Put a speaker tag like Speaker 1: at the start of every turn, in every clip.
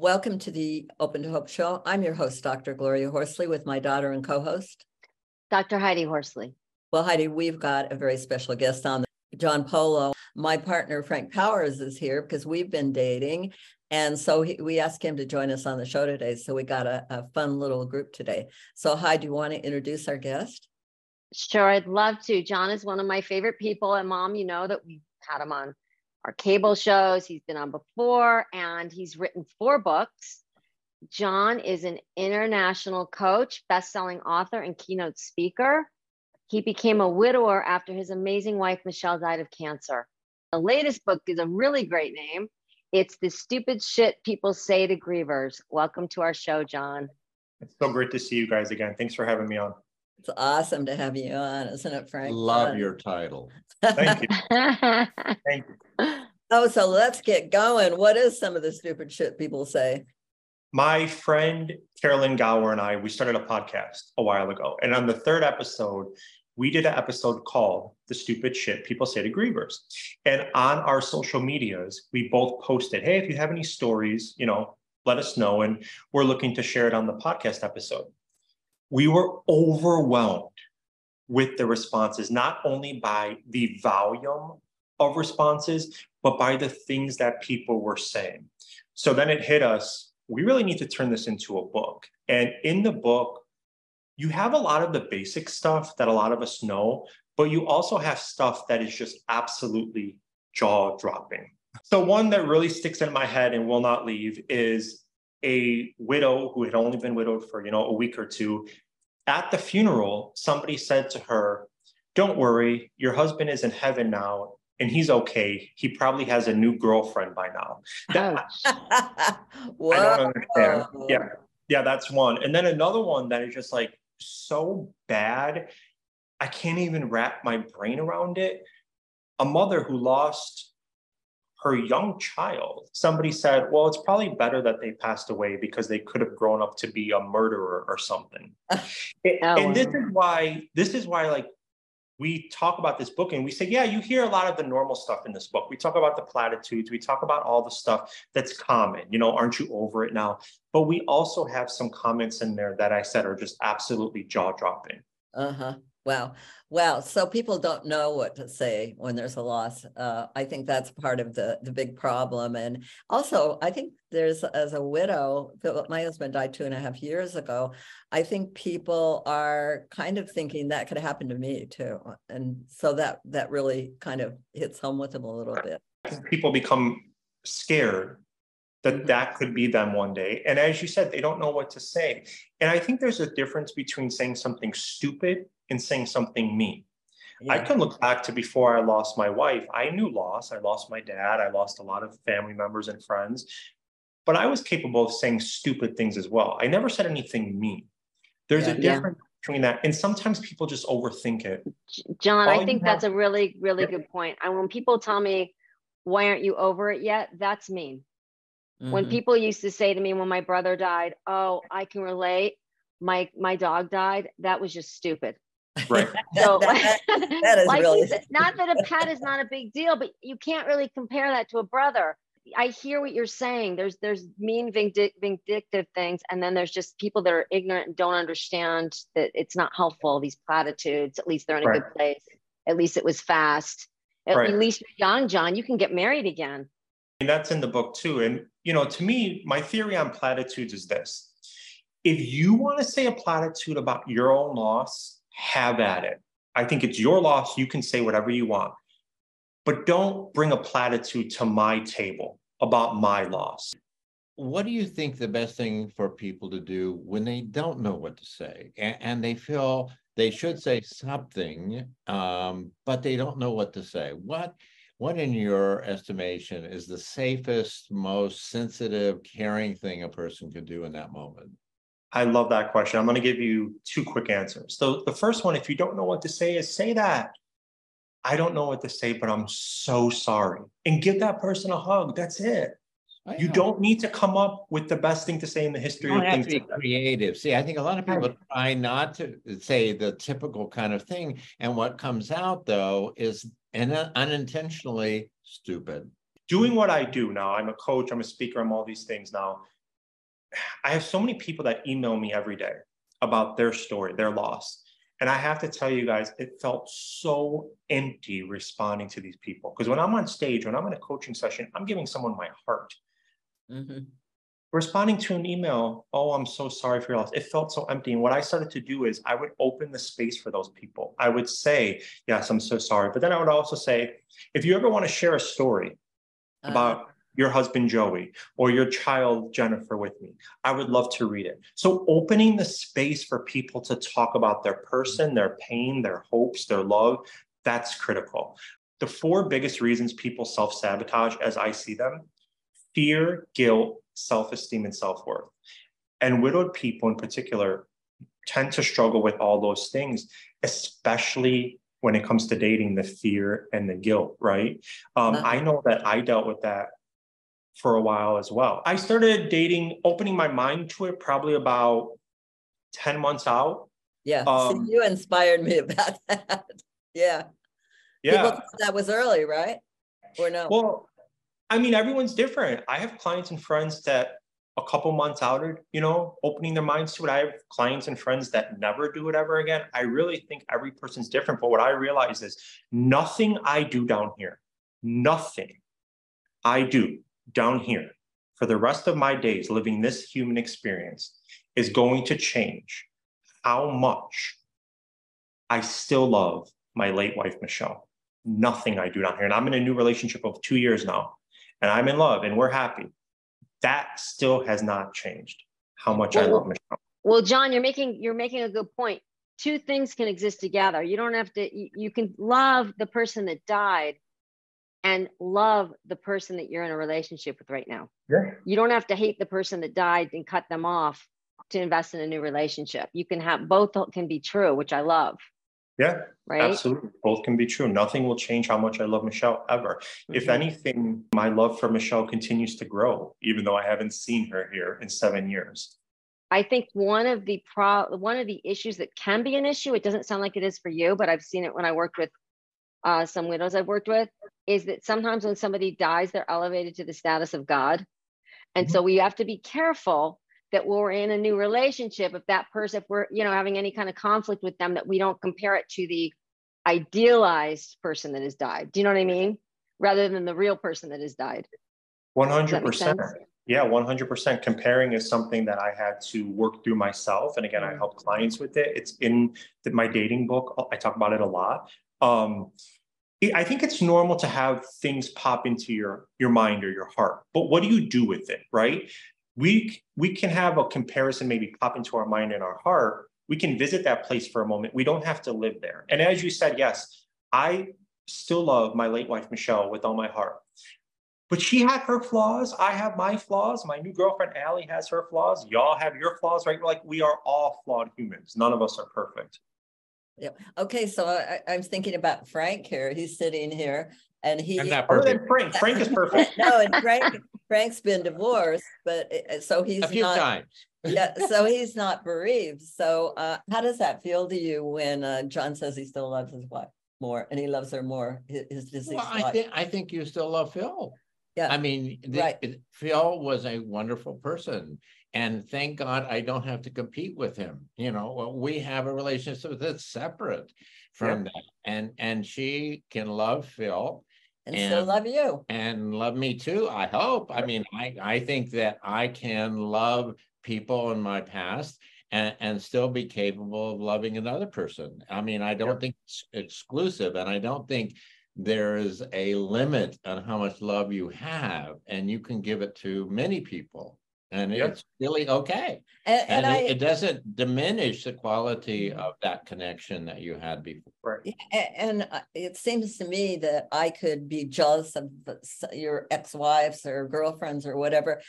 Speaker 1: Welcome to the Open to Hope Show. I'm your host, Dr. Gloria Horsley, with my daughter and co host,
Speaker 2: Dr. Heidi Horsley.
Speaker 1: Well, Heidi, we've got a very special guest on. John Polo, my partner Frank Powers is here because we've been dating. And so he, we asked him to join us on the show today. So we got a, a fun little group today. So, Heidi, do you want to introduce our guest?
Speaker 2: Sure, I'd love to. John is one of my favorite people. And mom, you know that we've had him on our cable shows. He's been on before and he's written four books. John is an international coach, best-selling author, and keynote speaker. He became a widower after his amazing wife, Michelle, died of cancer. The latest book is a really great name. It's the stupid shit people say to grievers. Welcome to our show, John.
Speaker 3: It's so great to see you guys again. Thanks for having me on.
Speaker 1: It's awesome to have you on, isn't it, Frank?
Speaker 4: Love your title.
Speaker 3: Thank you. Thank you.
Speaker 1: Oh, so let's get going. What is some of the stupid shit people say?
Speaker 3: My friend Carolyn Gower and I, we started a podcast a while ago. And on the third episode, we did an episode called The Stupid Shit People Say to Grievers. And on our social medias, we both posted, hey, if you have any stories, you know, let us know. And we're looking to share it on the podcast episode we were overwhelmed with the responses, not only by the volume of responses, but by the things that people were saying. So then it hit us we really need to turn this into a book. And in the book, you have a lot of the basic stuff that a lot of us know, but you also have stuff that is just absolutely jaw dropping. So, one that really sticks in my head and will not leave is a widow who had only been widowed for you know a week or two. At the funeral somebody said to her don't worry your husband is in heaven now and he's okay. He probably has a new girlfriend by now. That, i don't understand. Yeah yeah that's one. And then another one that is just like so bad i can't even wrap my brain around it. A mother who lost her young child, somebody said, well, it's probably better that they passed away because they could have grown up to be a murderer or something. oh, and this is why, this is why, like, we talk about this book and we say, yeah, you hear a lot of the normal stuff in this book. We talk about the platitudes, we talk about all the stuff that's common, you know, aren't you over it now? But we also have some comments in there that I said are just absolutely jaw dropping.
Speaker 1: Uh huh. Wow. Wow. So people don't know what to say when there's a loss. Uh, I think that's part of the, the big problem. And also, I think there's, as a widow, my husband died two and a half years ago. I think people are kind of thinking that could happen to me too. And so that, that really kind of hits home with them a little bit.
Speaker 3: People become scared that mm-hmm. that could be them one day. And as you said, they don't know what to say. And I think there's a difference between saying something stupid and saying something mean. Yeah. I can look back to before I lost my wife. I knew loss. I lost my dad. I lost a lot of family members and friends, but I was capable of saying stupid things as well. I never said anything mean. There's yeah, a difference yeah. between that. And sometimes people just overthink it.
Speaker 2: John, All I think that's have- a really, really good point. And when people tell me, why aren't you over it yet? That's mean. Mm-hmm. When people used to say to me when my brother died, "Oh, I can relate. My my dog died." That was just stupid.
Speaker 3: Right.
Speaker 2: so that, that is like really said, not that a pet is not a big deal, but you can't really compare that to a brother. I hear what you're saying. There's there's mean vindictive things, and then there's just people that are ignorant and don't understand that it's not helpful. These platitudes. At least they're in a right. good place. At least it was fast. At right. least you're young, John. You can get married again.
Speaker 3: And that's in the book too. And you know, to me, my theory on platitudes is this: if you want to say a platitude about your own loss, have at it. I think it's your loss. You can say whatever you want, but don't bring a platitude to my table about my loss.
Speaker 4: What do you think the best thing for people to do when they don't know what to say and, and they feel they should say something, um, but they don't know what to say? What what, in your estimation, is the safest, most sensitive, caring thing a person could do in that moment?
Speaker 3: I love that question. I'm going to give you two quick answers. So the first one, if you don't know what to say, is say that. I don't know what to say, but I'm so sorry. And give that person a hug. That's it. You don't need to come up with the best thing to say in the history
Speaker 4: you don't
Speaker 3: of
Speaker 4: have things. To be creative. See, I think a lot of people try not to say the typical kind of thing, and what comes out though is and unintentionally stupid.
Speaker 3: Doing what I do now, I'm a coach, I'm a speaker, I'm all these things now I have so many people that email me every day about their story, their loss. And I have to tell you guys, it felt so empty responding to these people. Because when I'm on stage, when I'm in a coaching session, I'm giving someone my heart.
Speaker 1: Mhm.
Speaker 3: Responding to an email, oh, I'm so sorry for your loss. It felt so empty. And what I started to do is I would open the space for those people. I would say, yes, I'm so sorry. But then I would also say, if you ever want to share a story
Speaker 1: Uh,
Speaker 3: about your husband Joey or your child Jennifer with me. I would love to read it. So opening the space for people to talk about their person, their pain, their hopes, their love, that's critical. The four biggest reasons people self-sabotage as I see them, fear, guilt, self-esteem and self-worth. And widowed people in particular tend to struggle with all those things, especially when it comes to dating, the fear and the guilt, right? Um,
Speaker 1: Uh-huh.
Speaker 3: I know that I dealt with that for a while as well. I started dating, opening my mind to it probably about 10 months out.
Speaker 1: Yeah,
Speaker 3: um,
Speaker 1: you inspired me about that. Yeah.
Speaker 3: Yeah.
Speaker 1: That was early, right? Or no?
Speaker 3: Well, I mean, everyone's different. I have clients and friends that a couple months out are, you know, opening their minds to it. I have clients and friends that never do it ever again. I really think every person's different. But what I realize is nothing I do down here, nothing I do down here for the rest of my days living this human experience is going to change how much I still love my late wife, Michelle. Nothing I do down here. And I'm in a new relationship of two years now, and I'm in love and we're happy. That still has not changed how much I love Michelle.
Speaker 2: Well, John, you're making you're making a good point. Two things can exist together. You don't have to. You, you can love the person that died, and love the person that you're in a relationship with right now.
Speaker 3: Yeah.
Speaker 2: You don't have to hate the person that died and cut them off to invest in a new relationship. You can have both can be true, which I love.
Speaker 3: Yeah,
Speaker 2: Right.
Speaker 3: absolutely. Both can be true. Nothing will change how much I love Michelle ever. If
Speaker 2: Mhm.
Speaker 3: anything, my love for Michelle continues to grow, even though I haven't seen her here in seven years.
Speaker 2: I think one of the pro one of the issues that can be an issue, it doesn't sound like it is for you, but I've seen it when I worked with uh, some widows I've worked with, is that sometimes when somebody dies, they're elevated to the status of God. And so we have to be careful that we're in a new relationship, if that person, if we're, you know, having any kind of conflict with them, that we don't compare it to the idealized person that has died. Do you know what I mean? Rather than the real person that has died. 100%.
Speaker 3: Yeah, one hundred percent. Comparing is something that I had to work through myself, and again, I
Speaker 2: Mm.
Speaker 3: help clients with it. It's in my dating book. I talk about it a lot. Um, I- think it's normal to have things pop into your your mind or your heart, but what do you do with it, right? We we can have a comparison maybe pop into our mind and our heart. We can visit that place for a moment. We don't have to live there. And as you said, yes, I still love my late wife Michelle with all my heart. But she had her flaws. I have my flaws. My new girlfriend Allie has her flaws. Y'all have your flaws, right? Like we are all flawed humans. None of us are perfect.
Speaker 1: Okay, so I, I'm thinking about Frank here. He's sitting here and he.
Speaker 4: I'm not
Speaker 3: Other
Speaker 4: perfect.
Speaker 3: than Frank, Frank is perfect.
Speaker 1: No, and Frank, Frank's been divorced, but uh, so he's
Speaker 4: A few
Speaker 1: not,
Speaker 4: times.
Speaker 1: yeah, so he's not bereaved. So uh, how does that feel to you when uh, John says he still loves his wife more and he loves her more, his, his deceased
Speaker 4: Well, I think, I think you still love Phil.
Speaker 1: Yeah.
Speaker 4: I mean, the-
Speaker 1: Right.
Speaker 4: Phil was a wonderful person. And thank God I don't have to compete with him. You know, we have a relationship that's separate from that. And, and she can love Phil
Speaker 1: And still love you.
Speaker 4: and love me too, I hope. I mean, I, I think that I can love people in my past and, and still be capable of loving another person. I mean, I don't
Speaker 3: Yep.
Speaker 4: think it's exclusive and I don't think there is a limit on how much love you have and you can give it to many people. And
Speaker 3: Yep.
Speaker 4: it's really okay.
Speaker 1: And,
Speaker 4: And
Speaker 1: and I.
Speaker 4: it, it doesn't diminish the quality of that connection that you had before.
Speaker 3: Right.
Speaker 1: Yeah, a- And uh, it seems to me that I could be jealous of your ex-wives or girlfriends or whatever,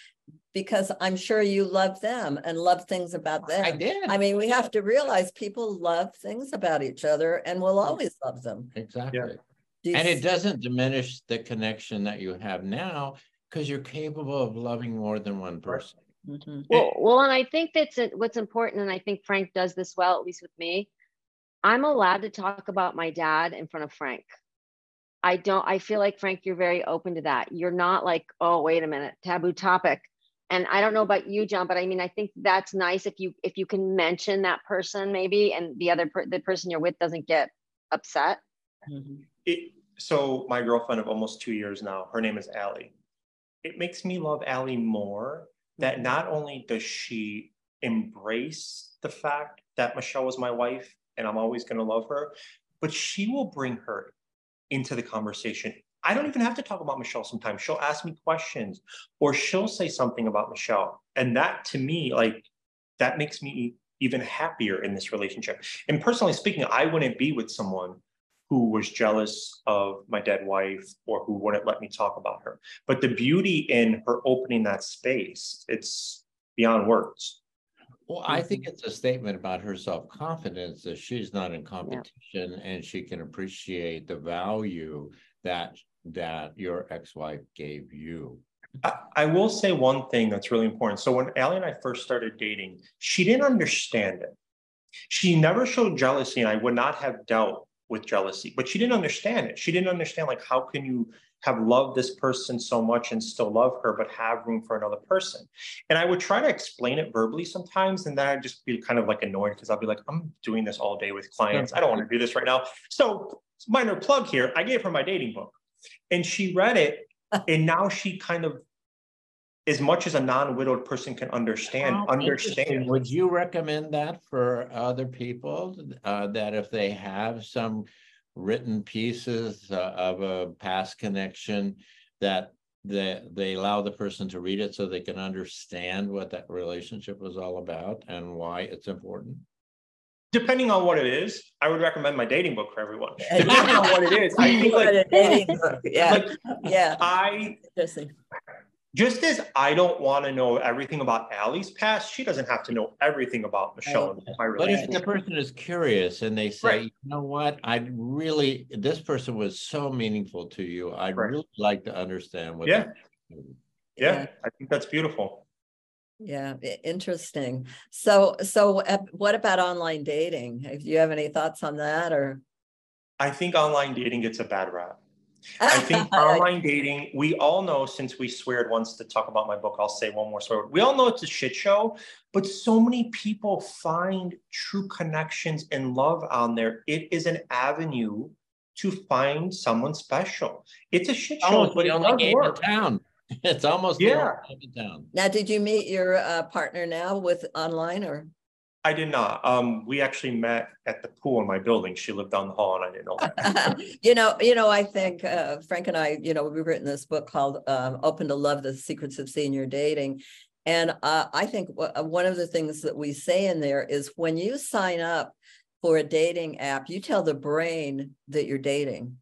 Speaker 1: because I'm sure you love them and love things about them.
Speaker 4: I did.
Speaker 1: I mean, we have to realize people love things about each other and will always love them.
Speaker 4: Exactly.
Speaker 1: Do you
Speaker 4: And
Speaker 1: s-
Speaker 4: it doesn't diminish the connection that you have now because you're capable of loving more than one person.
Speaker 1: Mhm.
Speaker 2: Well, well, and I think that's it- what's important, and I think Frank does this well, at least with me. I'm allowed to talk about my dad in front of Frank. I don't, I feel like Frank, you're very open to that. You're not like, oh, wait a minute, taboo topic. and I don't know about you, John, but I mean, I think that's nice if you if you can mention that person maybe, and the other per, the person you're with doesn't get upset.
Speaker 1: Mhm.
Speaker 3: It, so my girlfriend of almost two years now, her name is Allie. It makes me love Allie more that mm-hmm. not only does she embrace the fact that Michelle was my wife and I'm always going to love her, but she will bring her into the conversation. I don't even have to talk about Michelle sometimes. She'll ask me questions or she'll say something about Michelle. And that to me, like, that makes me even happier in this relationship. And personally speaking, I wouldn't be with someone who was jealous of my dead wife or who wouldn't let me talk about her. But the beauty in her opening that space, it's beyond words.
Speaker 4: Well, I think it's a statement about her self-confidence that she's not in competition and she can appreciate the value that that your ex-wife gave you.
Speaker 3: I, I will say one thing that's really important. So when Allie and I first started dating, she didn't understand it. She never showed jealousy, and I would not have dealt with jealousy, but she didn't understand it. She didn't understand like how can you have loved this person so much and still love her, but have room for another person. And I would try to explain it verbally sometimes, and then I'd just be kind of like annoyed because I'll be like, I'm doing this all day with clients. I don't want to do this right now. So minor plug here. I gave her my dating book, and she read it, and now she kind of as much as a non-widowed person can understand,
Speaker 4: How
Speaker 3: understand.
Speaker 4: Would you recommend that for other people? Uh, that if they have some written pieces uh, of a past connection, that they, they allow the person to read it so they can understand what that relationship was all about and why it's important?
Speaker 3: Depending on what it is, I would recommend my dating book for everyone. Depending on what it is, I think like,
Speaker 1: a dating book, Yeah,
Speaker 3: like
Speaker 1: yeah.
Speaker 3: I
Speaker 1: interesting.
Speaker 3: Just as I don't want to know everything about Allie's past, she doesn't have to know everything about Michelle and my
Speaker 4: But if the person is curious and they say,
Speaker 3: Right.
Speaker 4: you know what, I really, this person was so meaningful to you, I'd
Speaker 3: Right.
Speaker 4: really like to understand what.
Speaker 3: Yeah.
Speaker 4: that-
Speaker 3: Yeah, I think that's beautiful.
Speaker 1: Yeah, interesting. So, so what about online dating? Do you have any thoughts on that or?
Speaker 3: I think online dating gets a bad rap. I think online dating, we all know since we sweared once to talk about my book, I'll say one more swear word. We all know it's a shit show, but so many people find true connections and love on there. It is an avenue to find someone special. It's a shit show,
Speaker 4: Almost
Speaker 3: but
Speaker 4: the
Speaker 3: it
Speaker 4: only
Speaker 3: does
Speaker 4: game in town. It's almost. the only
Speaker 3: Yeah.
Speaker 4: game in town.
Speaker 1: Now, did you meet your uh, partner now with online or?
Speaker 3: I did not. Um, we actually met at the pool in my building. She lived down the hall and I didn't know that.
Speaker 1: You know, you know, I think uh, Frank and I, you know, we've written this book called um, Open to Love, The Secrets of Senior Dating. And uh, I think wha- uh, one of the things that we say in there is when you sign up for a dating app, you tell the brain that you're dating.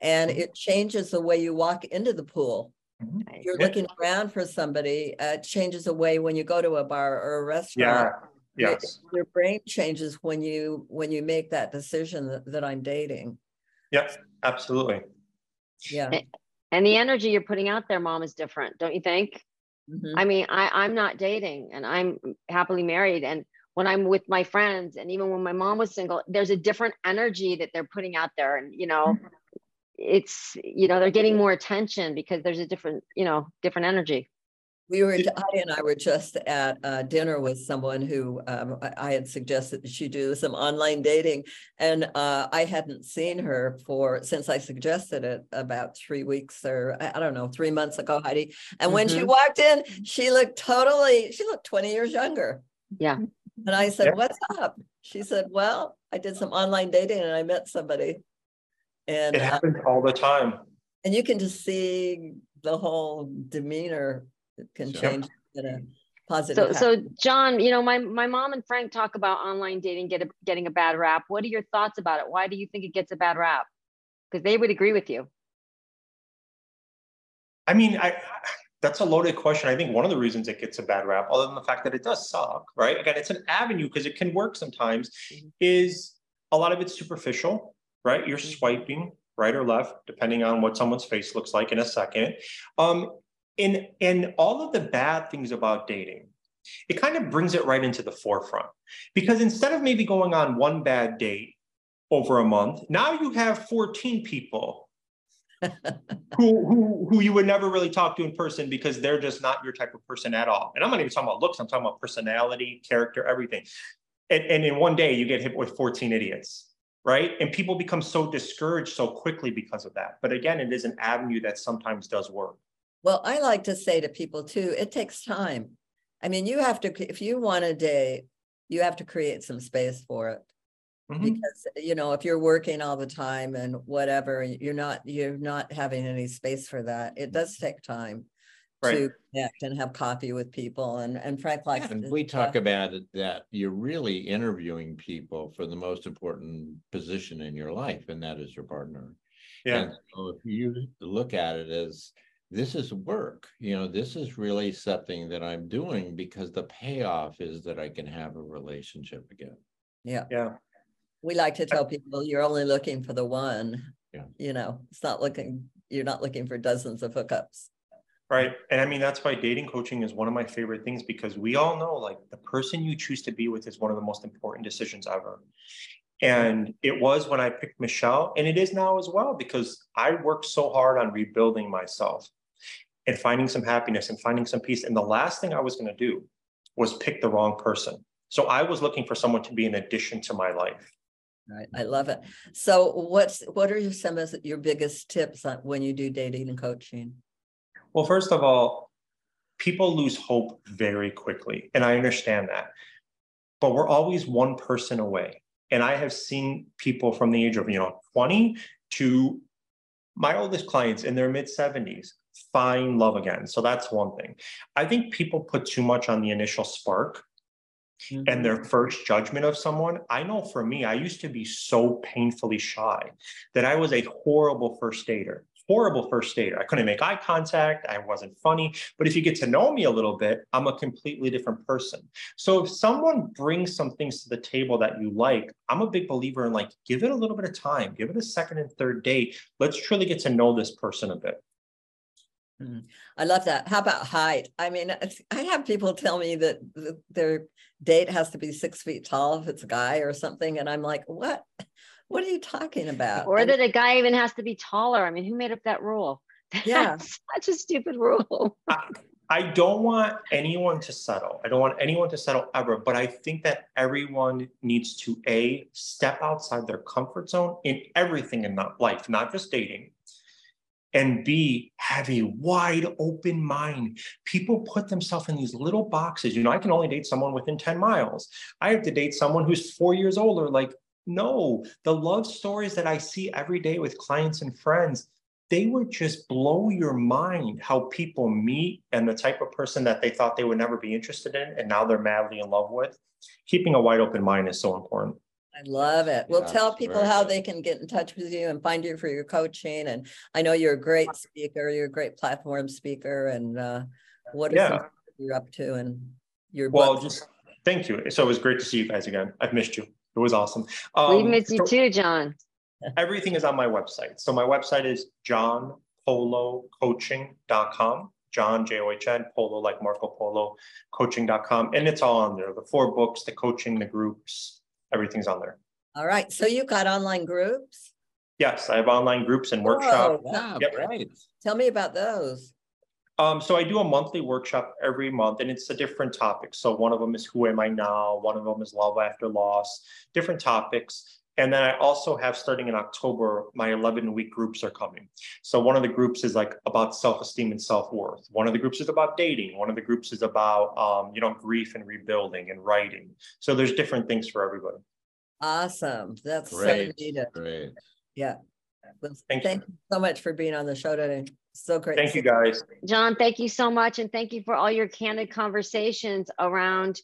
Speaker 1: And it changes the way you walk into the pool. You're
Speaker 3: Yeah.
Speaker 1: looking around for somebody, uh, it changes the way when you go to a bar or a restaurant.
Speaker 3: Yeah,
Speaker 1: Your-
Speaker 3: yes.
Speaker 1: Your brain changes when you, when you make that decision that, that I'm dating.
Speaker 3: Yep, absolutely.
Speaker 1: Yeah.
Speaker 2: And the energy you're putting out there, mom, is different, don't you think?
Speaker 1: Mhm.
Speaker 2: I mean, I, I'm not dating and I'm happily married. And when I'm with my friends, and even when my mom was single, there's a different energy that they're putting out there. And, you know, it's, you know, they're getting more attention because there's a different, you know, different energy.
Speaker 1: We were, Heidi and I were just at uh, dinner with someone who um, I, I had suggested that she do some online dating. And uh, I hadn't seen her for, since I suggested it about three weeks or I, I don't know, three months ago, Heidi. And when she
Speaker 2: Mhm.
Speaker 1: walked in, she looked totally, she looked 20 years younger.
Speaker 2: Yeah.
Speaker 1: And I said,
Speaker 3: Yeah.
Speaker 1: what's up? She said, well, I did some online dating and I met somebody. And,
Speaker 3: It
Speaker 1: uh,
Speaker 3: happens all the time.
Speaker 1: and you can just see the whole demeanor can
Speaker 4: Sure.
Speaker 1: change in a positive.
Speaker 2: So, so John, you know, my, my mom and Frank talk about online dating get a, getting a bad rap. What are your thoughts about it? Why do you think it gets a bad rap? Because they would agree with you.
Speaker 3: I mean, I that's a loaded question. I think one of the reasons it gets a bad rap, other than the fact that it does suck, right? Again, it's an avenue because it can work sometimes,
Speaker 2: Mhm.
Speaker 3: is a lot of it's superficial, right? You're swiping right or left, depending on what someone's face looks like in a second. Um, and and all of the bad things about dating, it kind of brings it right into the forefront. Because instead of maybe going on one bad date over a month, now you have 14 people who who who you would never really talk to in person because they're just not your type of person at all. And I'm not even talking about looks. I'm talking about personality, character, everything. And, and in one day, you get hit with 14 idiots, right? And people become so discouraged so quickly because of that. But again, it is an avenue that sometimes does work.
Speaker 1: Well, I like to say to people too, it takes time. I mean, you have to, if you want a day, you have to create some space for it.
Speaker 3: Mhm.
Speaker 1: Because, you know, if you're working all the time and whatever, you're not, you're not having any space for that. It does take time
Speaker 3: Right.
Speaker 1: to connect and have coffee with people and, and Frank likes.
Speaker 4: And we talk about it, that you're really interviewing people for the most important position in your life, and that is your partner.
Speaker 3: Yeah.
Speaker 4: And so if you look at it as, this is work, you know, this is really something that I'm doing because the payoff is that I can have a relationship again.
Speaker 1: Yeah,
Speaker 3: Yeah.
Speaker 1: we like to tell people you're only looking for the one.
Speaker 4: Yeah.
Speaker 1: You know, it's not looking, you're not looking for dozens of hookups.
Speaker 3: Right. And I mean, that's why dating coaching is one of my favorite things because we all know like the person you choose to be with is one of the most important decisions ever. And it was when I picked Michelle, and it is now as well because I worked so hard on rebuilding myself and finding some happiness and finding some peace. And the last thing I was going to do was pick the wrong person. So I was looking for someone to be an addition to my life.
Speaker 1: Right, I love it. So what's, what are some of your biggest tips when you do dating and coaching?
Speaker 3: Well, first of all, people lose hope very quickly, and I understand that. But we're always one person away. And I have seen people from the age of, you know, 20 to my oldest clients in their mid 70s find love again. So that's one thing. I think people put too much on the initial spark and their mm-hmm. first judgment of someone. I know for me, I used to be so painfully shy that I was a horrible first dater. Horrible first dater. I couldn't make eye contact. I wasn't funny. But if you get to know me a little bit, I'm a completely different person. So if someone brings some things to the table that you like, I'm a big believer in like, give it a little bit of time, give it a second and third date. Let's truly get to know this person a bit. Mm-hmm.
Speaker 1: I love that. How about height? I mean, I have people tell me that their date has to be six feet tall if it's a guy or something, and I'm like, what? What are you talking about?
Speaker 2: Or that a guy even has to be taller. I mean, who made up that rule?
Speaker 1: Yeah.
Speaker 2: Such a stupid rule.
Speaker 3: I don't want anyone to settle. I don't want anyone to settle ever, but I think that everyone needs to A, step outside their comfort zone in everything in life, not just dating. And B, have a wide open mind. People put themselves in these little boxes. You know, I can only date someone within 10 miles. I have to date someone who's four years older. Like, no, the love stories that I see every day with clients and friends, they would just blow your mind how people meet and the type of person that they thought they would never be interested in and now they're madly in love with. Keeping a wide open mind is so important.
Speaker 1: I love it. Well,
Speaker 4: Yeah,
Speaker 1: tell people how
Speaker 4: good.
Speaker 1: they can get in touch with you and find you for your coaching. And I know you're a great speaker, you're a great platform speaker, and uh, what are
Speaker 3: Yeah.
Speaker 1: things you're up to and your
Speaker 3: Well,
Speaker 1: books?
Speaker 3: just thank you. So it was great to see you guys again. I've missed you. It was awesome.
Speaker 2: we
Speaker 3: Um,
Speaker 2: miss you
Speaker 3: so
Speaker 2: too, John.
Speaker 3: everything is on my website. So my website is johnpolocoaching.com. John, J O H N, Polo, like Marco Polo, coaching.com. And it's all on there. The four books, the coaching, the groups, everything's on there.
Speaker 1: All right. So you've got online groups?
Speaker 3: Yes, I have online groups and workshops.
Speaker 1: wow.
Speaker 3: Yep.
Speaker 4: Right.
Speaker 1: Tell me about those.
Speaker 3: Um, so I do a monthly workshop every month and it's a different topic. So one of them is who am I now? One of them is love after loss, different topics. And then I also have starting in October, my 11 week groups are coming. So one of the groups is like about self-esteem and self-worth. One of the groups is about dating. One of the groups is about, um, you know, grief and rebuilding and writing. So there's different things for everybody.
Speaker 1: Awesome. That's so
Speaker 4: Great,
Speaker 1: needed.
Speaker 4: great.
Speaker 1: Yeah. Well,
Speaker 3: Thank you.
Speaker 1: Thank you so much for being on the show today. So great.
Speaker 3: Thank you guys.
Speaker 2: John, thank you so much. And thank you for all your candid conversations around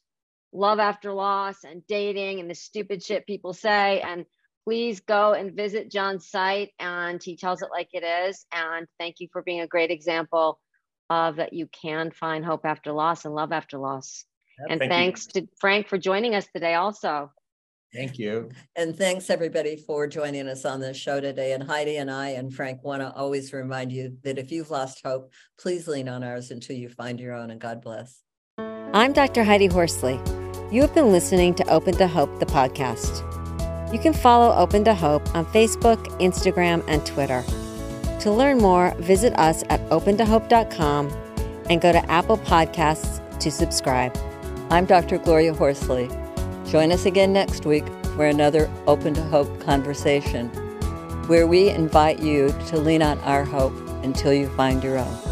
Speaker 2: love after loss and dating and the stupid shit people say. And please go and visit John's site and he tells it like it is. And thank you for being a great example of that you can find hope after loss and love after loss. And
Speaker 3: Thank you.
Speaker 2: thanks to Frank for joining us today also.
Speaker 4: Thank you.
Speaker 1: And thanks everybody for joining us on this show today. And Heidi and I and Frank want to always remind you that if you've lost hope, please lean on ours until you find your own and God bless.
Speaker 5: I'm Dr. Heidi Horsley. You have been listening to Open to Hope, the podcast. You can follow Open to Hope on Facebook, Instagram, and Twitter.
Speaker 2: To learn more, visit us at opentohope.com and go to Apple Podcasts to subscribe.
Speaker 1: I'm Dr. Gloria Horsley. Join us again next week for another Open to Hope conversation, where we invite you to lean on our hope until you find your own.